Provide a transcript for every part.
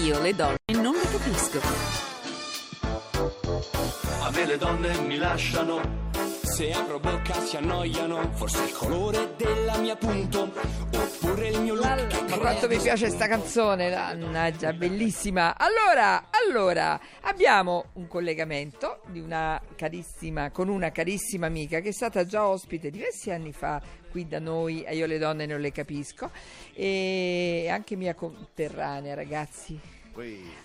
Io le donne non le capisco. A me le donne mi lasciano. Se apro bocca si annoiano. Forse il colore della mia punto. Oppure il mio look. che Ma quanto mi piace sta canzone, mannaggia, bellissima. Allora, allora, abbiamo un collegamento di una carissima, con una carissima amica che è stata già ospite diversi anni fa qui da noi, Io le donne non le capisco, e anche mia conterranea, ragazzi.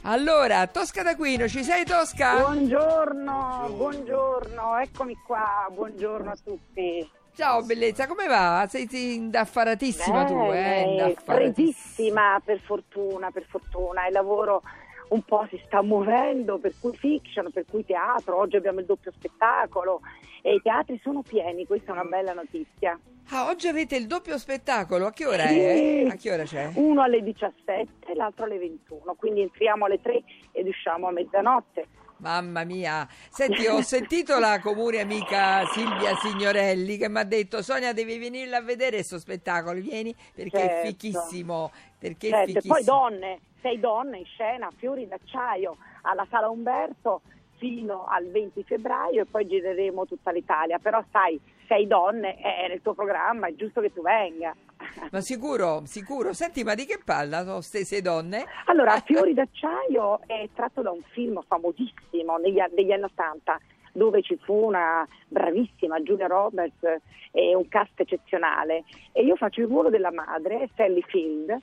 Allora, Tosca d'Aquino, ci sei Tosca? Buongiorno, buongiorno, eccomi qua, buongiorno a tutti. Ciao bellezza, come va? Sei, sei indaffaratissima tu, eh? Indaffaratissima. freddissima per fortuna, per fortuna, il lavoro un po' si sta muovendo, per cui fiction, per cui teatro, oggi abbiamo il doppio spettacolo e i teatri sono pieni, questa è una bella notizia. Ah, oggi avete il doppio spettacolo, a che ora Sì. è? A che ora c'è? Uno alle 17 e l'altro alle 21, quindi entriamo alle 3 ed usciamo a mezzanotte. Mamma mia, senti, ho sentito la comune amica Silvia Signorelli che mi ha detto Sonia devi venirla a vedere questo spettacolo, vieni perché è Certo. fichissimo, perché è Certo, e fichissimo. poi donne, sei donne in scena, fiori d'acciaio alla Sala Umberto fino al 20 febbraio e poi gireremo tutta l'Italia. Però sai, sei donne, è nel tuo programma, è giusto che tu venga. Ma sicuro, sicuro. Senti, ma di che parla sono stesse donne? Allora, Fiori d'acciaio è tratto da un film famosissimo negli, degli anni 80 dove ci fu una bravissima Julia Roberts e un cast eccezionale e io faccio il ruolo della madre, Sally Field,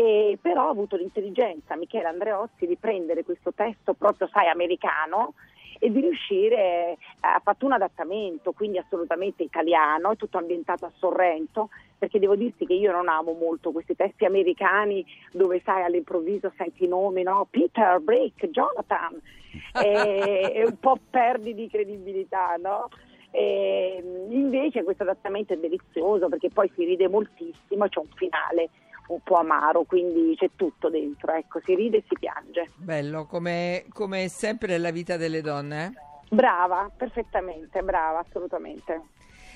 e però ho avuto l'intelligenza, Michele Andreozzi, di prendere questo testo proprio, sai, americano e di riuscire, ha fatto un adattamento, quindi assolutamente italiano, è tutto ambientato a Sorrento, perché devo dirti che io non amo molto questi testi americani dove sai all'improvviso senti i nomi, no? Peter, Brick, Jonathan, e, e un po' perdi di credibilità, no? E, invece questo adattamento è delizioso perché poi si ride moltissimo, c'è un finale un po' amaro, quindi c'è tutto dentro, ecco, si ride e si piange. Bello, come, come sempre la vita delle donne. eh? Brava, perfettamente, brava, assolutamente.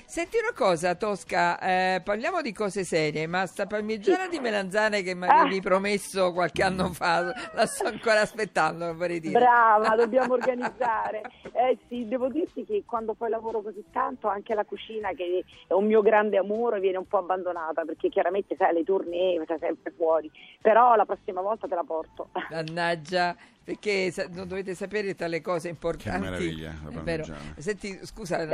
Senti una cosa, Tosca, eh, parliamo di cose serie, ma sta parmigiana di melanzane che mi avevi promesso qualche anno fa, la sto ancora aspettando, vorrei dire. Brava, dobbiamo organizzare. Eh sì, devo dirti che quando poi lavoro così tanto anche la cucina, che è un mio grande amore, viene un po' abbandonata perché chiaramente sai, le tournée, sei sempre fuori. Però la prossima volta te la porto. Mannaggia, perché sa- non dovete sapere tra le cose importanti. Che meraviglia, la È vero. parmigiana. Senti, scusa, È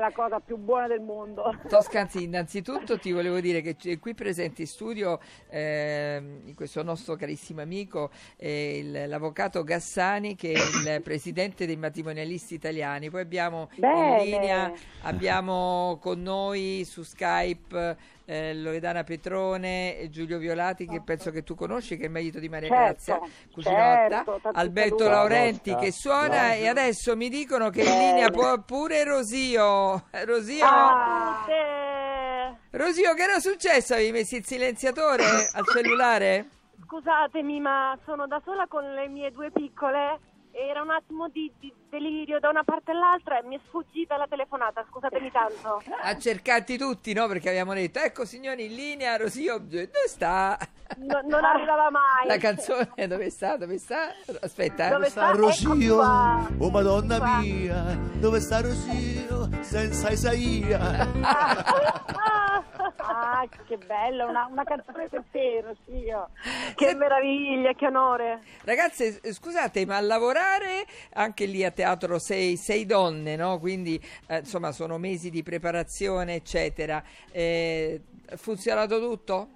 la cosa più buona del mondo. Toscanzi, innanzitutto ti volevo dire che c'è qui presente in studio ehm, questo nostro carissimo amico, eh, il- l'avvocato Gassani, che è il presidente dei matrimonialisti italiani. Poi abbiamo Bene. in linea, abbiamo con noi su Skype eh, Loredana Petrone e Giulio Violati, che penso che tu conosci, che è il marito di Maria Certo, Grazia, cuginotta, certo, Alberto saluti. Laurenti che suona e adesso mi dicono che in linea può pure Rosio. Rosio. Ah, Rosio, che era successo? Avevi messo il silenziatore al cellulare? Scusatemi, ma sono da sola con le mie due piccole. Era un attimo di, di delirio da una parte all'altra e mi è sfuggita la telefonata. Scusatemi tanto. A cercarti tutti, no? Perché abbiamo detto, ecco signori, in linea, Rosio, dove sta? No- non arrivava mai. La canzone, dove sta? Dove sta? Aspetta, eh. Dove sta? Eccomi Rosio, oh madonna Qua. mia, dove sta Rosio senza Isaia? ah, che bella, una, una canzone per te, Rossio. Che meraviglia, che onore. Ragazze, eh, scusate, ma a lavorare anche lì a teatro sei, sei donne, no? Quindi eh, insomma sono mesi di preparazione, eccetera. Eh, funzionato tutto?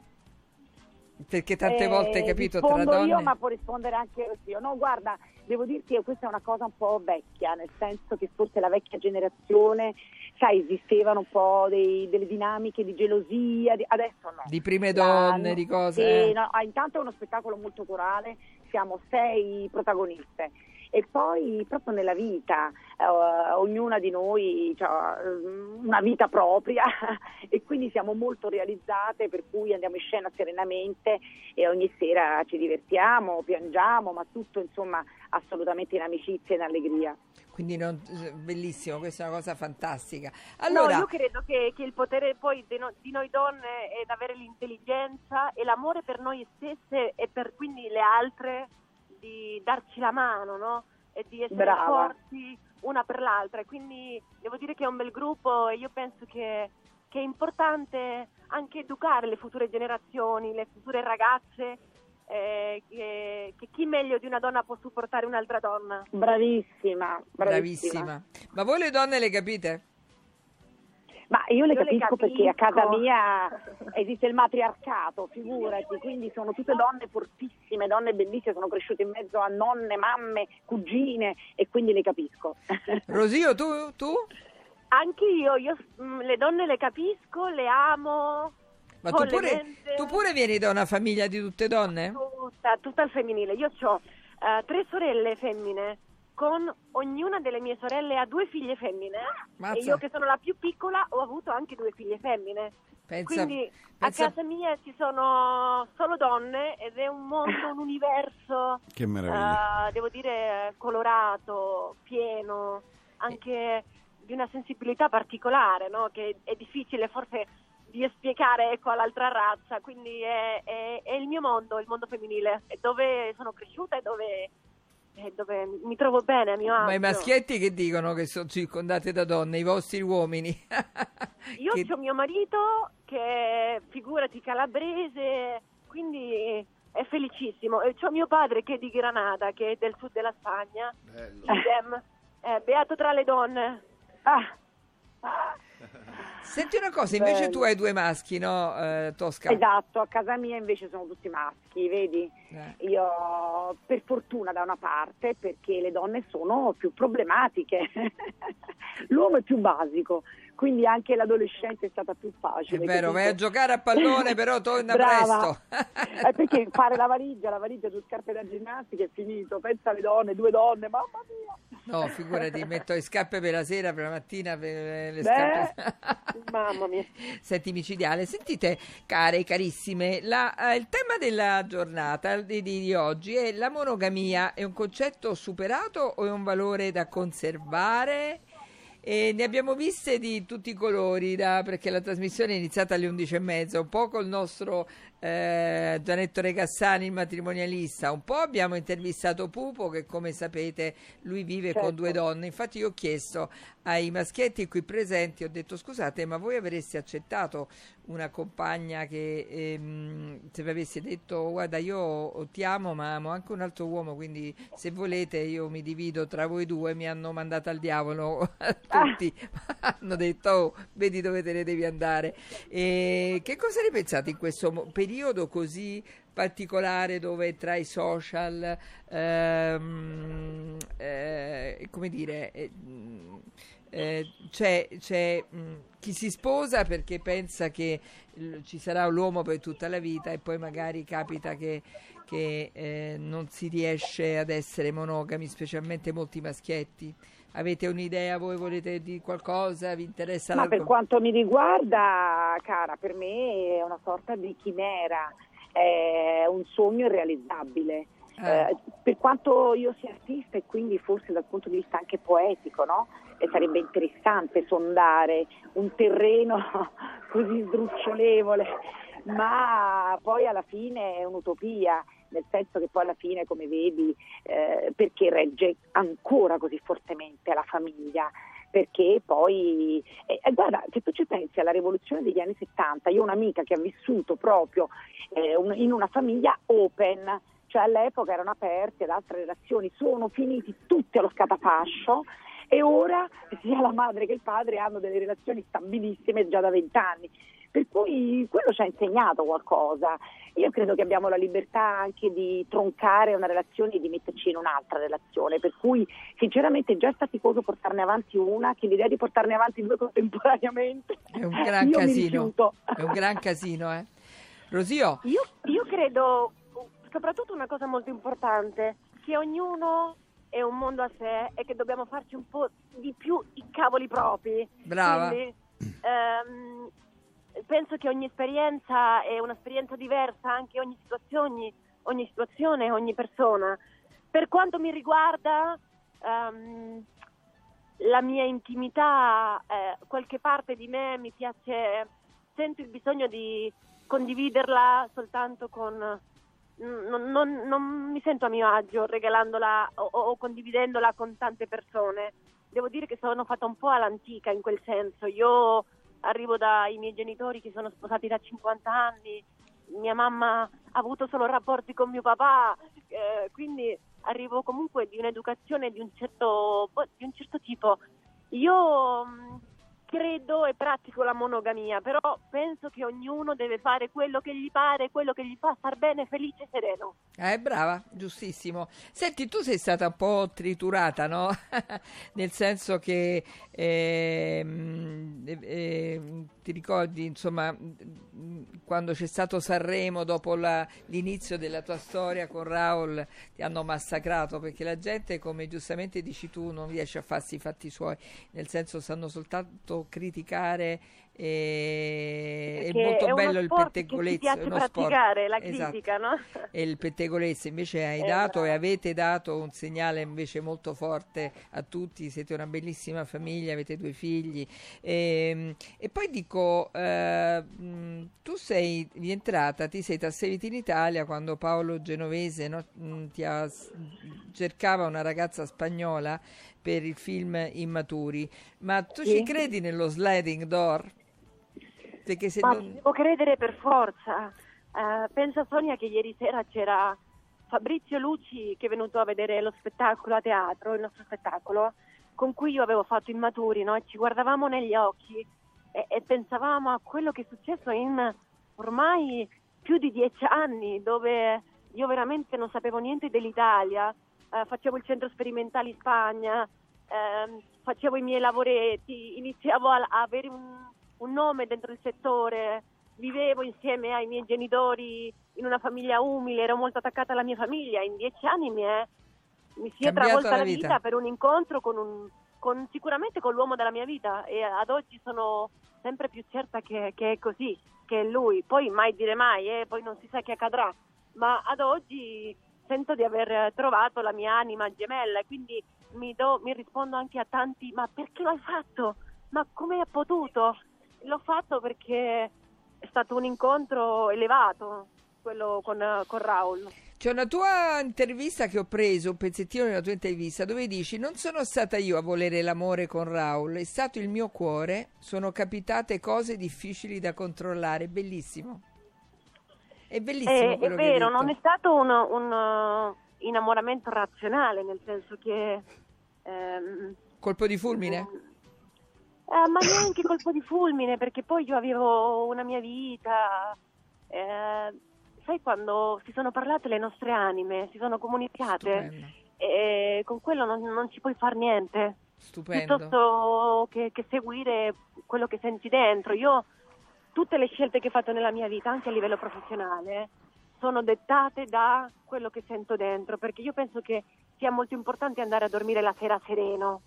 Perché tante Eh, volte, capito, tra donne... io, ma può rispondere anche Rossio. No, guarda, devo dirti che questa è una cosa un po' vecchia, nel senso che forse la vecchia generazione, sai, esistevano un po' dei- delle dinamiche di gelosia, di- adesso no. Di prime donne, di cose... Sì, eh. no, ah, intanto è uno spettacolo molto corale, siamo sei protagoniste. E poi proprio nella vita, eh, ognuna di noi ha una vita propria e quindi siamo molto realizzate per cui andiamo in scena serenamente e ogni sera ci divertiamo, piangiamo, ma tutto insomma assolutamente in amicizia e in allegria. Quindi non- bellissimo, questa è una cosa fantastica. No, Allora, io credo che, che il potere poi di, no- di noi donne è avere l'intelligenza e l'amore per noi stesse e per quindi le altre di darci la mano, no? E di essere Brava. forti una per l'altra. E quindi devo dire che è un bel gruppo e io penso che, che è importante anche educare le future generazioni, le future ragazze, eh, che, che chi meglio di una donna può supportare un'altra donna. Bravissima, bravissima. Bravissima. Ma voi le donne le capite? Ma io le Io le capisco perché a casa capisco. mia esiste il matriarcato, figurati, quindi sono tutte donne fortissime, donne bellissime, sono cresciute in mezzo a nonne, mamme, cugine e quindi le capisco. Rosio, tu? tu? Anch'io, io mm, le donne le capisco, le amo. Ma tu pure, tu pure vieni da una famiglia di tutte donne? Tutta, tutta al femminile. Io ho tre sorelle femmine, con ognuna delle mie sorelle ha due figlie femmine. Mazza. E io che sono la più piccola ho avuto anche due figlie femmine. Pensa, Quindi pensa- a casa mia ci sono solo donne ed è un mondo, un universo, Che meraviglia. eh, devo dire, colorato, pieno, anche di una sensibilità particolare, no? che è difficile forse di spiegare ecco, all'altra razza. Quindi è, è- è il mio mondo, il mondo femminile, è dove sono cresciuta e dove, dove mi trovo bene a mio agio. Ma i maschietti che dicono che sono circondati da donne, i vostri uomini? Io Che- ho mio marito che figurati calabrese, quindi è felicissimo. E c'ho mio padre che è di Granada, che è del sud della Spagna. Idem. Eh, beato tra le donne. Ah, Senti una cosa, invece Bello. tu hai due maschi, no, eh, Tosca? esatto, a casa mia invece sono tutti maschi, vedi? Eh. Io per fortuna da una parte perché le donne sono più problematiche, l'uomo è più basico, quindi anche l'adolescenza è stata più È facile. vero, vai a giocare a pallone, però torna presto. Eh, perché fare la valigia, la valigia su scarpe da ginnastica è finito, pensa alle donne, due donne, mamma mia. No, figurati, metto le scarpe per la sera, per la mattina, per le Beh. scarpe... Mamma mia. Senti micidiale, sentite care, carissime, la- eh, il tema della giornata di, di- di oggi è la monogamia, è un concetto superato o è un valore da conservare? E ne abbiamo viste di tutti i colori, da- perché la trasmissione è iniziata alle 11.30, un po' col nostro eh, Gianetto Regassani, il matrimonialista, un po' abbiamo intervistato Pupo, che come sapete lui vive con Certo. due donne, infatti io ho chiesto ai maschietti qui presenti, ho detto scusate ma voi avreste accettato una compagna che ehm, se vi avesse detto guarda io ti amo ma amo anche un altro uomo quindi se volete io mi divido tra voi due mi hanno mandato al diavolo. Tutti hanno detto oh, vedi dove te ne devi andare e che cosa ne pensate in questo mo- periodo così particolare dove tra i social ehm, eh, come dire eh, eh, c'è, c'è, mh, chi si sposa perché pensa che l- ci sarà l'uomo per tutta la vita e poi magari capita che, che, eh, non si riesce ad essere monogami, specialmente molti maschietti. Avete un'idea? Voi volete di qualcosa? Vi interessa Ma per quanto mi riguarda, cara, per me è una sorta di chimera, è un sogno irrealizzabile. Eh. Eh, per quanto io sia artista e quindi forse dal punto di vista anche poetico, no? E sarebbe interessante sondare un terreno così sdrucciolevole, ma poi alla fine è un'utopia, nel senso che poi alla fine, come vedi, eh, perché regge ancora così fortemente la famiglia? Perché poi, eh, eh, guarda, se tu ci pensi alla rivoluzione degli anni 70, io ho un'amica che ha vissuto proprio eh, un- in una famiglia open, cioè all'epoca erano aperte ad altre relazioni, sono finiti tutti allo scatafascio e ora sia la madre che il padre hanno delle relazioni stabilissime già da vent'anni. Per cui quello ci ha insegnato qualcosa. Io credo che abbiamo la libertà anche di troncare una relazione e di metterci in un'altra relazione, per cui sinceramente è già faticoso portarne avanti una, che l'idea di portarne avanti due contemporaneamente. È un gran io casino. È un gran casino, eh. Rosio, Io, io credo, soprattutto una cosa molto importante, che ognuno è un mondo a sé e che dobbiamo farci un po' di più i cavoli propri. brava. Quindi, ehm, penso che ogni esperienza è un'esperienza diversa, anche ogni situazione, ogni situazione, ogni persona. Per quanto mi riguarda, ehm, la mia intimità, eh, qualche parte di me mi piace, sento il bisogno di condividerla soltanto con non, non- non mi sento a mio agio regalandola o, o condividendola con tante persone. Devo dire che sono fatta un po' all'antica in quel senso. Io arrivo dai miei genitori che sono sposati da 50 anni, mia mamma ha avuto solo rapporti con mio papà, eh, quindi arrivo comunque di un'educazione di un certo, di un certo tipo. Io mh, credo e pratico la monogamia, però penso che ognuno deve fare quello che gli pare, quello che gli fa star bene, felice e sereno. Eh, brava, giustissimo. Senti, tu sei stata un po' triturata, no? Nel senso che ehm, eh, eh, ti ricordi, insomma, mm, quando c'è stato Sanremo, dopo la- l'inizio della tua storia con Raul, ti hanno massacrato perché la gente, come giustamente dici tu, non riesce a farsi i fatti suoi, nel senso sanno soltanto criticare. E, è molto è bello il sport che pettegolezzo, piace uno sport. praticare la Esatto critica, no? e il pettegolezzo invece hai Eh, dato e avete dato un segnale invece molto forte a tutti, siete una bellissima famiglia, avete due figli e, e poi dico, eh, mh, tu sei rientrata, ti sei trasferita in Italia quando Paolo Genovese no, ti ha, cercava una ragazza spagnola per il film Immaturi, ma tu Sì. ci credi nello sliding door? Perché se Ma non- devo credere per forza. Eh, pensa Sonia che ieri sera c'era Fabrizio Luci che è venuto a vedere lo spettacolo a teatro, il nostro spettacolo, con cui io avevo fatto Immaturi, no? E ci guardavamo negli occhi e, e pensavamo a quello che è successo in ormai più di dieci anni, dove io veramente non sapevo niente dell'Italia, eh, facevo il centro sperimentale in Spagna, ehm, facevo i miei lavoretti, iniziavo a, a avere un, un nome dentro il settore, vivevo insieme ai miei genitori in una famiglia umile, ero molto attaccata alla mia famiglia, in dieci anni mi, è, mi si è travolta la la vita. vita per un incontro con un, con, sicuramente con l'uomo della mia vita e ad oggi sono sempre più certa che, che è così, che è lui. Poi mai dire mai, eh, poi non si sa che accadrà, ma ad oggi sento di aver trovato la mia anima gemella e quindi mi, do, mi rispondo anche a tanti, ma perché l'hai fatto? Ma come hai potuto? L'ho fatto perché è stato un incontro elevato, quello con, con Raul. C'è una tua intervista che ho preso, un pezzettino della tua intervista, dove dici: Non sono stata io a volere l'amore con Raul, è stato il mio cuore. Sono capitate cose difficili da controllare. Bellissimo. È bellissimo Eh, è hai vero, non è stato un, un, uh, innamoramento razionale, nel senso che... ehm, Colpo di fulmine? Eh, ma neanche colpo di fulmine, perché poi io avevo una mia vita. eh, sai quando si sono parlate le nostre anime, si sono comunicate, e con quello non, non ci puoi fare niente. Stupendo. piuttosto che, che seguire quello che senti dentro. Io tutte le scelte che ho fatto nella mia vita, anche a livello professionale, sono dettate da quello che sento dentro, perché io penso che sia molto importante andare a dormire la sera sereno,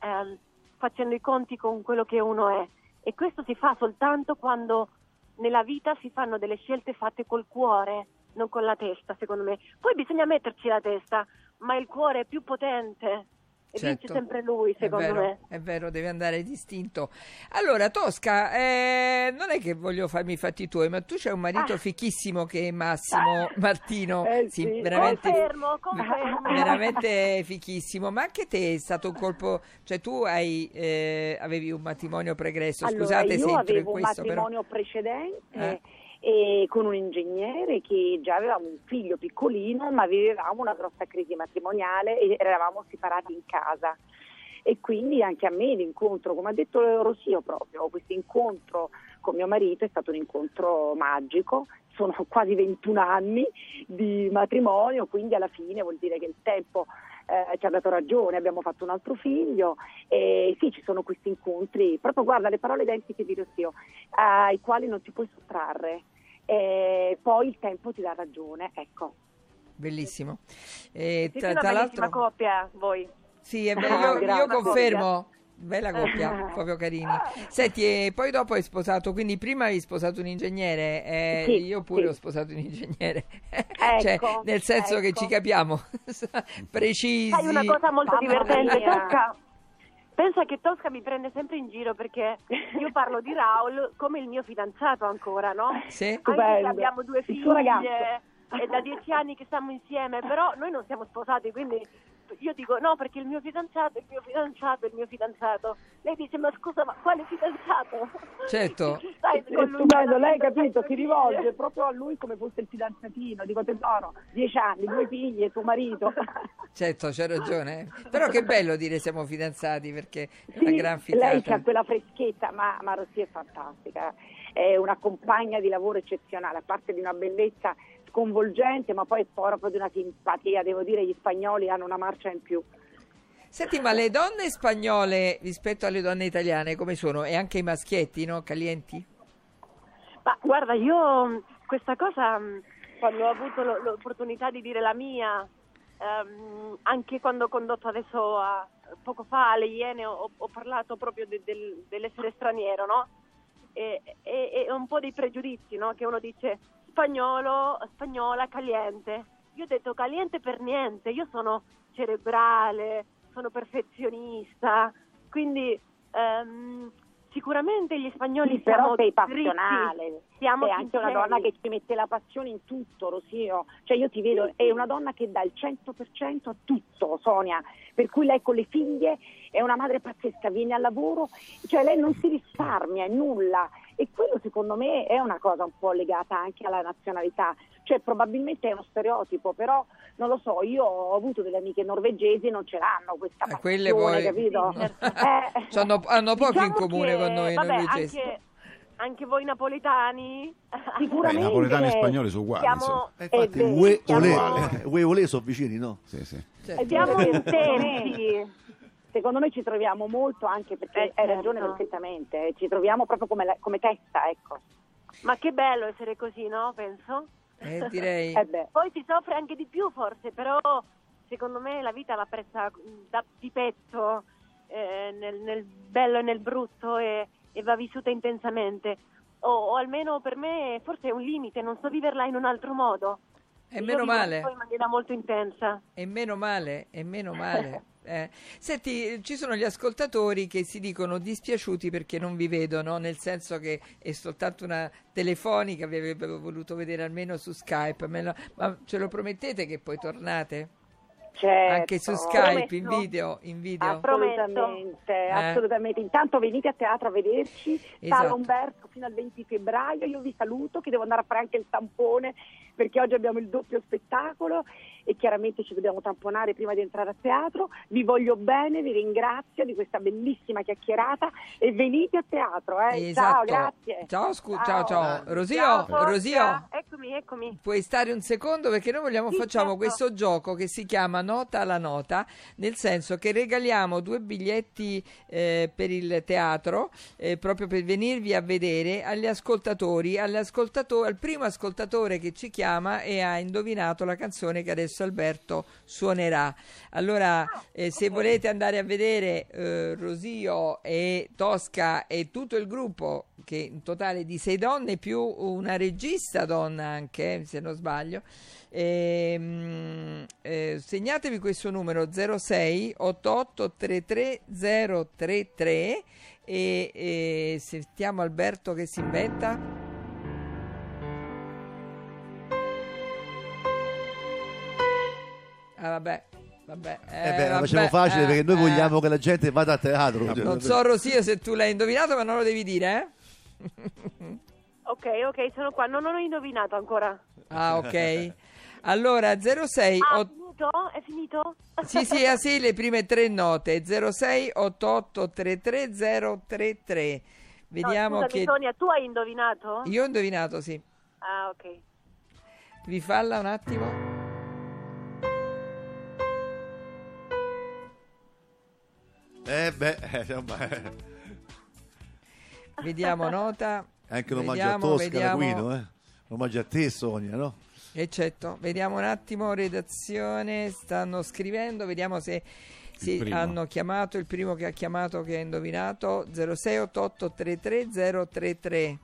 ehm, facendo i conti con quello che uno è. E questo si fa soltanto quando nella vita si fanno delle scelte fatte col cuore, non con la testa, secondo me. Poi bisogna metterci la testa, ma il cuore è più potente e vince Certo. sempre lui, secondo è vero, me. È vero, deve andare distinto. Allora, Tosca, eh, non è che voglio farmi i fatti tuoi, ma tu c'hai un marito Ah. fichissimo che è Massimo Martino. Eh, sì, sì. veramente. Confermo, confermo. Veramente fichissimo, ma anche te è stato un colpo, cioè tu hai, eh, avevi un matrimonio pregresso, Allora, scusate io se entro in avevo un questo, però matrimonio precedente Eh. E con un ingegnere che già aveva un figlio piccolino, ma vivevamo una grossa crisi matrimoniale e eravamo separati in casa. E quindi anche a me l'incontro, come ha detto Rosio proprio, questo incontro con mio marito è stato un incontro magico. Sono quasi 21 anni di matrimonio, quindi alla fine vuol dire che il tempo eh, ci ha dato ragione, abbiamo fatto un altro figlio e sì, ci sono questi incontri, proprio guarda le parole identiche di Rossio, ai quali non ti puoi sottrarre. E poi il tempo ti dà ragione, ecco. bellissimo. E Siete tra, tra l'altro, coppia, voi. sì, è Ah, io, io confermo. Bella coppia, proprio carini. Senti, e poi dopo hai sposato, quindi prima hai sposato un ingegnere, eh, Sì, io pure sì. ho sposato un ingegnere, cioè, Ecco, nel senso che ecco. ci capiamo, precisi. Sai una cosa molto divertente, mia. Pensa che Tosca mi prende sempre in giro perché io parlo di Raul come il mio fidanzato ancora, no? Sì? Anche se Stupendo. abbiamo due figlie, è da dieci anni che stiamo insieme, però noi non siamo sposati, quindi io dico no perché il mio fidanzato, il mio fidanzato, il mio fidanzato. Lei dice ma scusa ma quale fidanzato? Certo. Tu stai con lui stupendo, lei capito, si rivolge proprio a lui come fosse il fidanzatino, dico tesoro, dieci anni, due figli e tuo marito. Certo, c'è ragione. Però che bello dire siamo fidanzati perché è una Sì, gran lei ficata. ha quella freschezza, ma, ma Rossi è fantastica, è una compagna di lavoro eccezionale, a parte di una bellezza sconvolgente, ma poi proprio di una simpatia, devo dire gli spagnoli hanno una marcia in più. Senti, ma le donne spagnole rispetto alle donne italiane come sono? E anche i maschietti, no? Calienti? Ma guarda, io mh, questa cosa, mh, quando ho avuto lo- l'opportunità di dire la mia, ehm, anche quando ho condotto adesso a- poco fa alle Iene, ho, ho parlato proprio de- del- dell'essere straniero, no? E, e- e un po' dei pregiudizi, no? Che uno dice spagnolo, spagnola, caliente. Io ho detto caliente per niente, io sono cerebrale, sono perfezionista, quindi ehm, sicuramente gli spagnoli Sì, però siamo sei dritti, passionale, siamo sei anche una donna che ci mette la passione in tutto, Rosio. Cioè io ti vedo, è una donna che dà il 100% a tutto, Sonia. Per cui lei con le figlie è una madre pazzesca, viene al lavoro, cioè lei non si risparmia in nulla. E quello secondo me è una cosa un po' legata anche alla nazionalità. Cioè probabilmente è uno stereotipo, però non lo so, io ho avuto delle amiche norvegesi e non ce l'hanno questa Eh, passione, quelle poi- capito? Certo. Eh, C'hanno- hanno poco in Diciamo comune che, con noi vabbè, norvegesi. Anche, anche voi napoletani Beh, i Sicuramente napoletani e spagnoli sono uguali. siamo, Eh, infatti, ue siamo- olè, ue olè sono vicini, no? Sì, sì. Certo. siamo intensi. Secondo me ci troviamo molto anche perché Eh, hai ragione certo. perfettamente, eh, ci troviamo proprio come, la- come testa, ecco. Ma che bello essere così, no? Penso. Eh, direi... Eh beh. Poi si soffre anche di più forse, però secondo me la vita va presa mh, da, di petto, eh, nel, nel bello e nel brutto e, e va vissuta intensamente. O, o almeno per me forse è un limite, non so viverla in un altro modo. E meno male. in maniera molto intensa. E meno male, e meno male. Eh. Senti, ci sono gli ascoltatori che si dicono dispiaciuti perché non vi vedono, nel senso che è soltanto una telefonica, vi avrebbero voluto vedere almeno su Skype, ma ce lo promettete che poi tornate? Certo. Anche su Skype, in video, in video. Assolutamente, Eh. assolutamente. Intanto venite a teatro a vederci, Sala Esatto. Umberto fino al 20 febbraio, io vi saluto che devo andare a fare anche il tampone perché oggi abbiamo il doppio spettacolo e chiaramente ci dobbiamo tamponare prima di entrare a teatro. Vi voglio bene, vi ringrazio di questa bellissima chiacchierata e venite a teatro. Eh. Ciao, Esatto. grazie. Ciao, scu- ciao, ciao. Rosio, Ciao. Rosio, Eccomi, eccomi. puoi stare un secondo perché noi vogliamo Sì, facciamo certo. questo gioco che si chiama nota alla nota, nel senso che regaliamo due biglietti eh, per il teatro, eh, proprio per venirvi a vedere agli ascoltatori, ascoltato- al primo ascoltatore che ci chiama e ha indovinato la canzone che adesso Alberto suonerà. Allora, eh, se volete andare a vedere eh, Rosio e Tosca e tutto il gruppo, che in totale di sei donne più una regista donna anche, eh, se non sbaglio, ehm, eh, segnatevi questo numero 06 88 33 033 e, e sentiamo Alberto che si inventa. Ah, vabbè, vabbè. Eh beh, la facciamo facile eh, perché noi eh. vogliamo che la gente vada a teatro. Non so Rosia se tu l'hai indovinato, ma non lo devi dire, eh? Ok, ok, sono qua. Non ho indovinato ancora. Ah, ok. Allora 06 Ah, è ot- finito? È finito? Sì, sì, ah, sì, le prime tre note 06 88 33 033. Vediamo no, scusami, che Sonia, tu hai indovinato? io ho indovinato, sì. Ah, ok. Vi falla un attimo. Eh beh, eh, insomma, eh. Vediamo nota. anche un omaggio a Tosca, vediamo. Guino, eh. Un omaggio a te, Sonia, no? Eccetto, vediamo un attimo, redazione, stanno scrivendo, vediamo se, primo. hanno chiamato, il primo che ha chiamato che ha indovinato 068833033.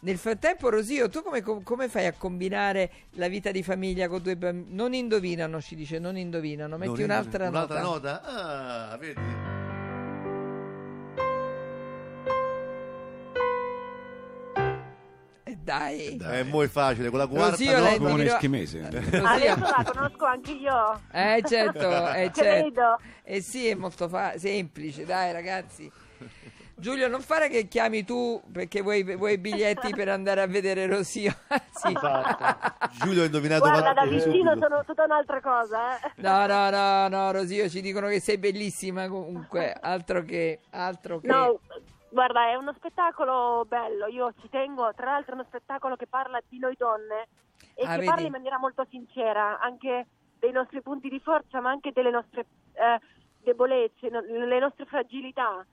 Nel frattempo Rosio, tu come, come fai a combinare la vita di famiglia con due bambini? Non indovinano, ci dice, non indovinano, metti Non un'altra, indovino- nota. un'altra nota? Ah, vedi? È Dai. Eh, mo è facile, con la quarta Rosio, no? Come un eschimese. Adesso la conosco anche io. Eh certo, eh certo. Eh sì, è molto fa- semplice, dai ragazzi. Giulio, non fare che chiami tu perché vuoi, vuoi i biglietti per andare a vedere Rosio. sì. Giulio ha indovinato Guarda, da vicino subito. sono tutta un'altra cosa. Eh. No, no, no, no, Rosio, ci dicono che sei bellissima comunque, altro che, altro che... No, guarda, è uno spettacolo bello, io ci tengo, tra l'altro è uno spettacolo che parla di noi donne e Ah, che vedi? parla in maniera molto sincera, anche dei nostri punti di forza, ma anche delle nostre eh, debolezze, no- le nostre fragilità,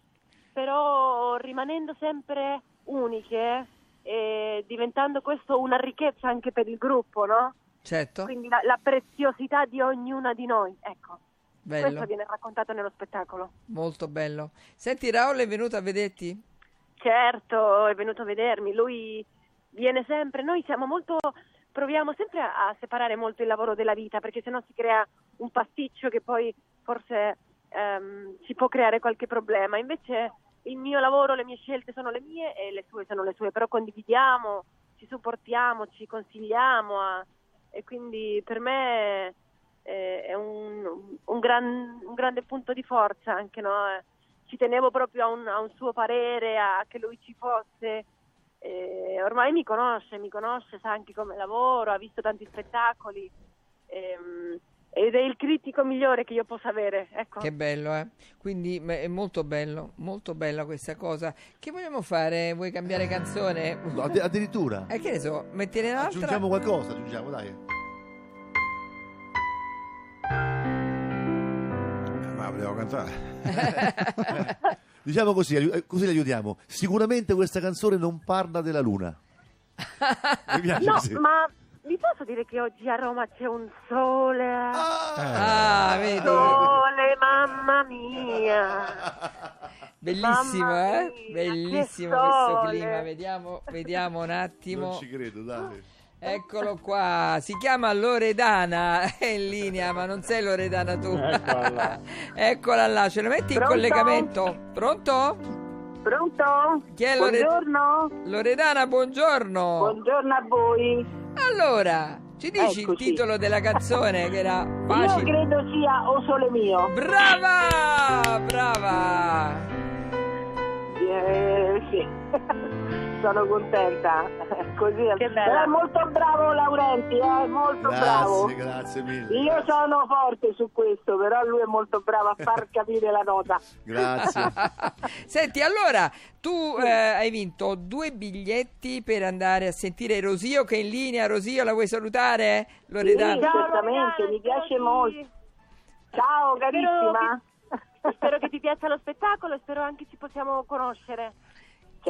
però rimanendo sempre uniche e diventando questo una ricchezza anche per il gruppo, no? Certo, Quindi la, la preziosità di ognuna di noi, ecco. Bello, Questo viene raccontato nello spettacolo. molto bello. Senti, Raul è venuto a vederti? Certo, è venuto a vedermi, lui viene sempre, noi siamo molto, proviamo sempre a, a separare molto il lavoro dalla vita perché sennò si crea un pasticcio che poi forse ehm, ci può creare qualche problema, invece il mio lavoro, le mie scelte sono le mie e le sue sono le sue, però condividiamo, ci supportiamo, ci consigliamo a- e quindi per me eh, è un, un gran- un grande punto di forza anche, no? Ci tenevo proprio a un, a un suo parere, a che lui ci fosse. Eh, ormai mi conosce, mi conosce, sa anche come lavoro, ha visto tanti spettacoli ehm, ed è il critico migliore che io possa avere. Ecco. Che bello, eh? Quindi è molto bello, molto bella questa cosa. Che vogliamo fare? Vuoi cambiare canzone? No, addirittura. Eh, che ne so, mettine un'altra? Aggiungiamo qualcosa, aggiungiamo, dai. Ma volevo cantare. Diciamo così, eh, così le aiutiamo. Sicuramente questa canzone non parla della luna. Mi piace No, così. ma vi posso dire che oggi a Roma c'è un sole? Ah, vedi? Sole, mamma mia! Bellissimo, Mamma eh? mia, Bellissimo questo sole. clima. Vediamo, vediamo un attimo. Non ci credo, dai. Eccolo qua, si chiama Loredana, è in linea, ma non sei Loredana tu. Eccola là, ce la metti in Pronto? collegamento? Pronto? Pronto? Chi è Lore- Buongiorno. Loredana, buongiorno. Buongiorno a voi. Allora, ci dici il Eccoci. titolo della canzone che era Io facile? credo sia O Sole Mio. Brava! Brava! Eh, sì. Sono contenta. Così Che è molto bravo Laurenti, è molto bravo. Grazie, grazie mille. Io sono forte su questo, però lui è molto bravo a far capire la nota. Grazie. Senti, allora, tu eh, hai vinto due biglietti per andare a sentire Rosio che è in linea. Rosio, la vuoi salutare? Loredana? Sì. Ciao, Certamente, mi piace spero molto. Ciao carissima. Spero che ti piaccia lo spettacolo e spero anche ci possiamo conoscere.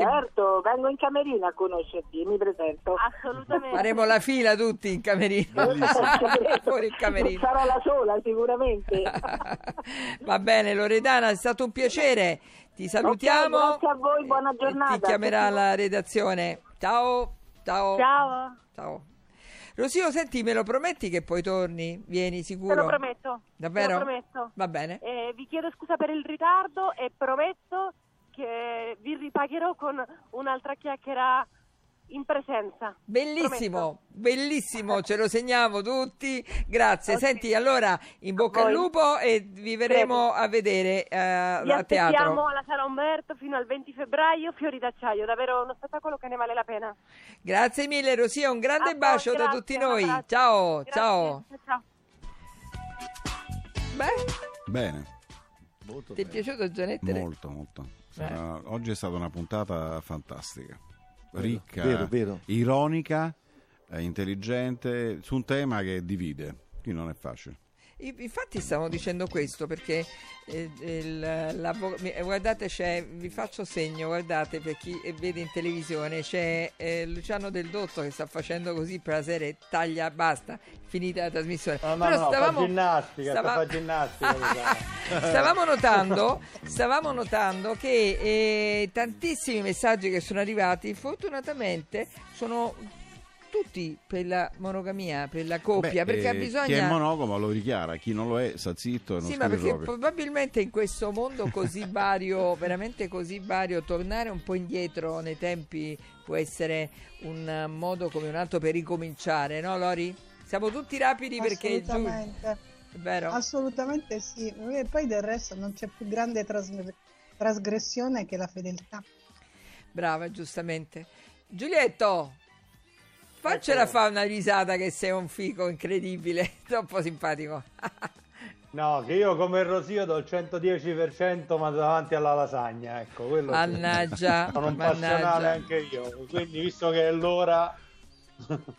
Certo, vengo in camerina a conoscerti, mi presento. Assolutamente. Faremo la fila tutti in camerino. Fuori il camerino. Sarò la sola sicuramente. Va bene, Loredana, è stato un piacere. Ti salutiamo. Ok, grazie a voi, buona giornata. Ti chiamerà la redazione. Ciao. Ciao. Ciao. Ciao. Rosio, senti, me lo prometti che poi torni? Vieni sicuro? Te lo prometto. Davvero? Te lo prometto. Va bene. Eh, vi chiedo scusa per il ritardo e prometto che vi ripagherò con un'altra chiacchiera in presenza. Bellissimo, bellissimo, ce lo segniamo tutti. Grazie. Ok. Senti, allora in bocca al lupo e vi verremo a vedere eh, a teatro. alla Sala Umberto fino al 20 febbraio, Fiori d'acciaio, davvero uno spettacolo che ne vale la pena. Grazie mille, Rosia. Un grande A bacio da grazie, tutti un noi. Ciao, Grazie. ciao. ciao. Beh, Bene, Molto ti è bene. piaciuto Gianettere? molto, molto. Sarà- Oggi è stata una puntata fantastica, Vero, ricca, vero, vero. ironica, eh, intelligente, su un tema che divide, quindi non è facile. Infatti stavo dicendo questo perché eh, il- eh, guardate c'è, vi faccio segno, guardate per chi eh, vede in televisione, c'è eh, Luciano Del Dotto che sta facendo così per la serie taglia, basta, finita la trasmissione. No, no, Però no, fa ginnastica, stava- fa ginnastica. Stavamo notando, stavamo notando che eh, tantissimi messaggi che sono arrivati fortunatamente sono tutti per la monogamia, per la coppia, Beh, perché eh, bisogna... Chi è monogamo lo dichiara, chi non lo è sta zitto e non Sì, ma perché proprio. probabilmente in questo mondo così vario, veramente così vario, tornare un po' indietro nei tempi può essere un modo come un altro per ricominciare, no Lori? Siamo tutti rapidi perché Assolutamente. è vero? Assolutamente sì. E poi del resto non c'è più grande tras- trasgressione che la fedeltà. Brava, giustamente. Giulietto, faccela Ecco. fare una risata che sei un fico incredibile, troppo simpatico. No, che io come Rosio do il 110% ma davanti alla lasagna, ecco, quello sì. Mannaggia, Sono un passionale mannaggia. anche io, quindi visto che è l'ora...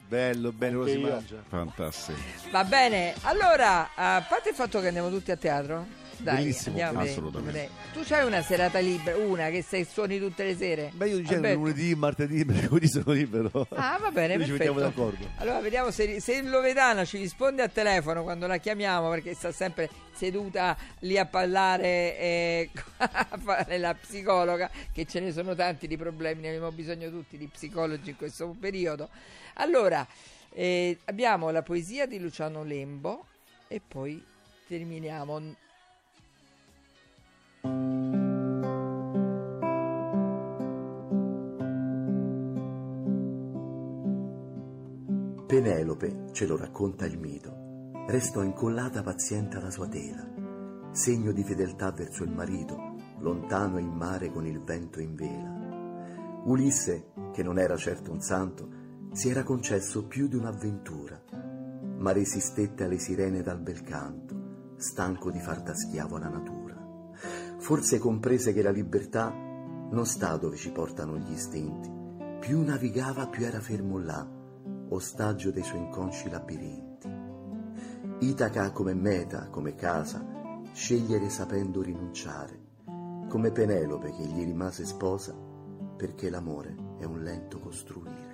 Bello, bello, lo si Anche io. mangia. Fantastico. Va bene, allora, a parte il fatto che andiamo tutti a teatro, dai, Bellissimo, assolutamente. Tu c'hai una serata libera, una che sei, suoni tutte le sere? Beh, io dicevo Alberto? lunedì, martedì, mercoledì sono libero. Ah, va bene, Quindi ci perfetto. mettiamo d'accordo. Allora, vediamo se, se Lovedana ci risponde al telefono quando la chiamiamo, perché sta sempre seduta lì a parlare e a fare la psicologa, che ce ne sono tanti di problemi, ne abbiamo bisogno tutti di psicologi in questo periodo. Allora, eh, abbiamo la poesia di Luciano Lembo e poi terminiamo. Penelope, ce lo racconta il mito, restò incollata paziente alla sua tela, segno di fedeltà verso il marito, lontano in mare con il vento in vela. Ulisse, che non era certo un santo, si era concesso più di un'avventura, ma resistette alle sirene dal bel canto, stanco di far da schiavo alla natura. Forse comprese che la libertà non sta dove ci portano gli istinti, più navigava più era fermo là, ostaggio dei suoi inconsci labirinti. Itaca come meta, come casa, scegliere sapendo rinunciare, come Penelope che gli rimase sposa, perché l'amore è un lento costruire.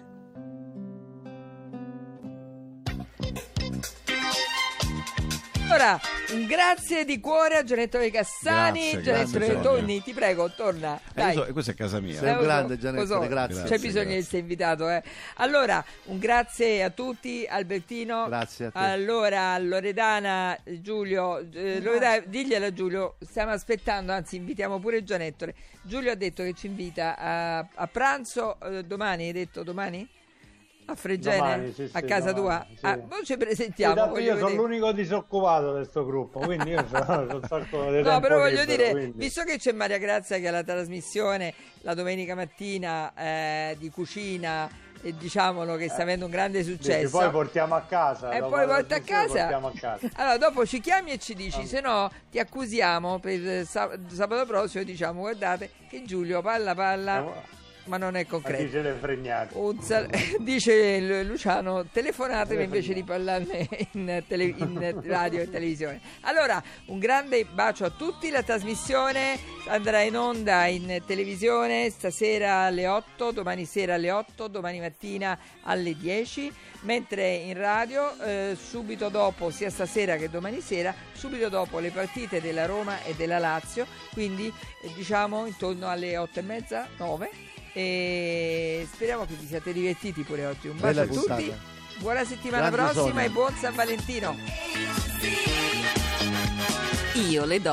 Allora, un grazie di cuore a Gianettore Cassani, grazie, Tonni, ti prego, torna. Eh, Dai. io so- questa è casa mia. Sei un Eh, grande, so. grazie. C'è Grazie, bisogno di grazie. essere invitato, eh. Allora, un grazie a tutti, Albertino. Grazie a te. Allora, Loredana, Giulio, eh, Loredana, diglielo a Giulio, stiamo aspettando, anzi invitiamo pure Gianettore. Giulio ha detto che ci invita a, a pranzo eh, domani, hai detto domani? A Fregene, Domani, sì, a sì, casa domani, tua? sì. Ah, noi ci presentiamo. io sono l'unico disoccupato di questo gruppo, quindi io sono un sacco di No, però voglio libero, dire, quindi. visto che c'è Maria Grazia che ha la trasmissione la domenica mattina eh, di cucina, e diciamolo che sta avendo un grande successo. poi portiamo a casa. e dopo poi porta a casa. Portiamo a casa. Allora, dopo ci chiami e ci dici, Ah. se no ti accusiamo per eh, sab- sabato prossimo. Diciamo, guardate che Giulio palla palla, Eh, ma non è concreto. dice le fregnate. Sal- dice Lu- Luciano, telefonatemi invece di parlarne in, tele- in radio e televisione. Allora, un grande bacio a tutti. La trasmissione andrà in onda in televisione stasera alle 8, domani sera alle 8, domani mattina alle 10, mentre in radio eh, subito dopo, sia stasera che domani sera, subito dopo le partite della Roma e della Lazio, quindi eh, diciamo intorno alle 8 e mezza, 9 e speriamo che vi siate divertiti pure oggi. Un bacio Bella a tutti, buona settimana Grande prossima Sonia. e buon San Valentino. Io le do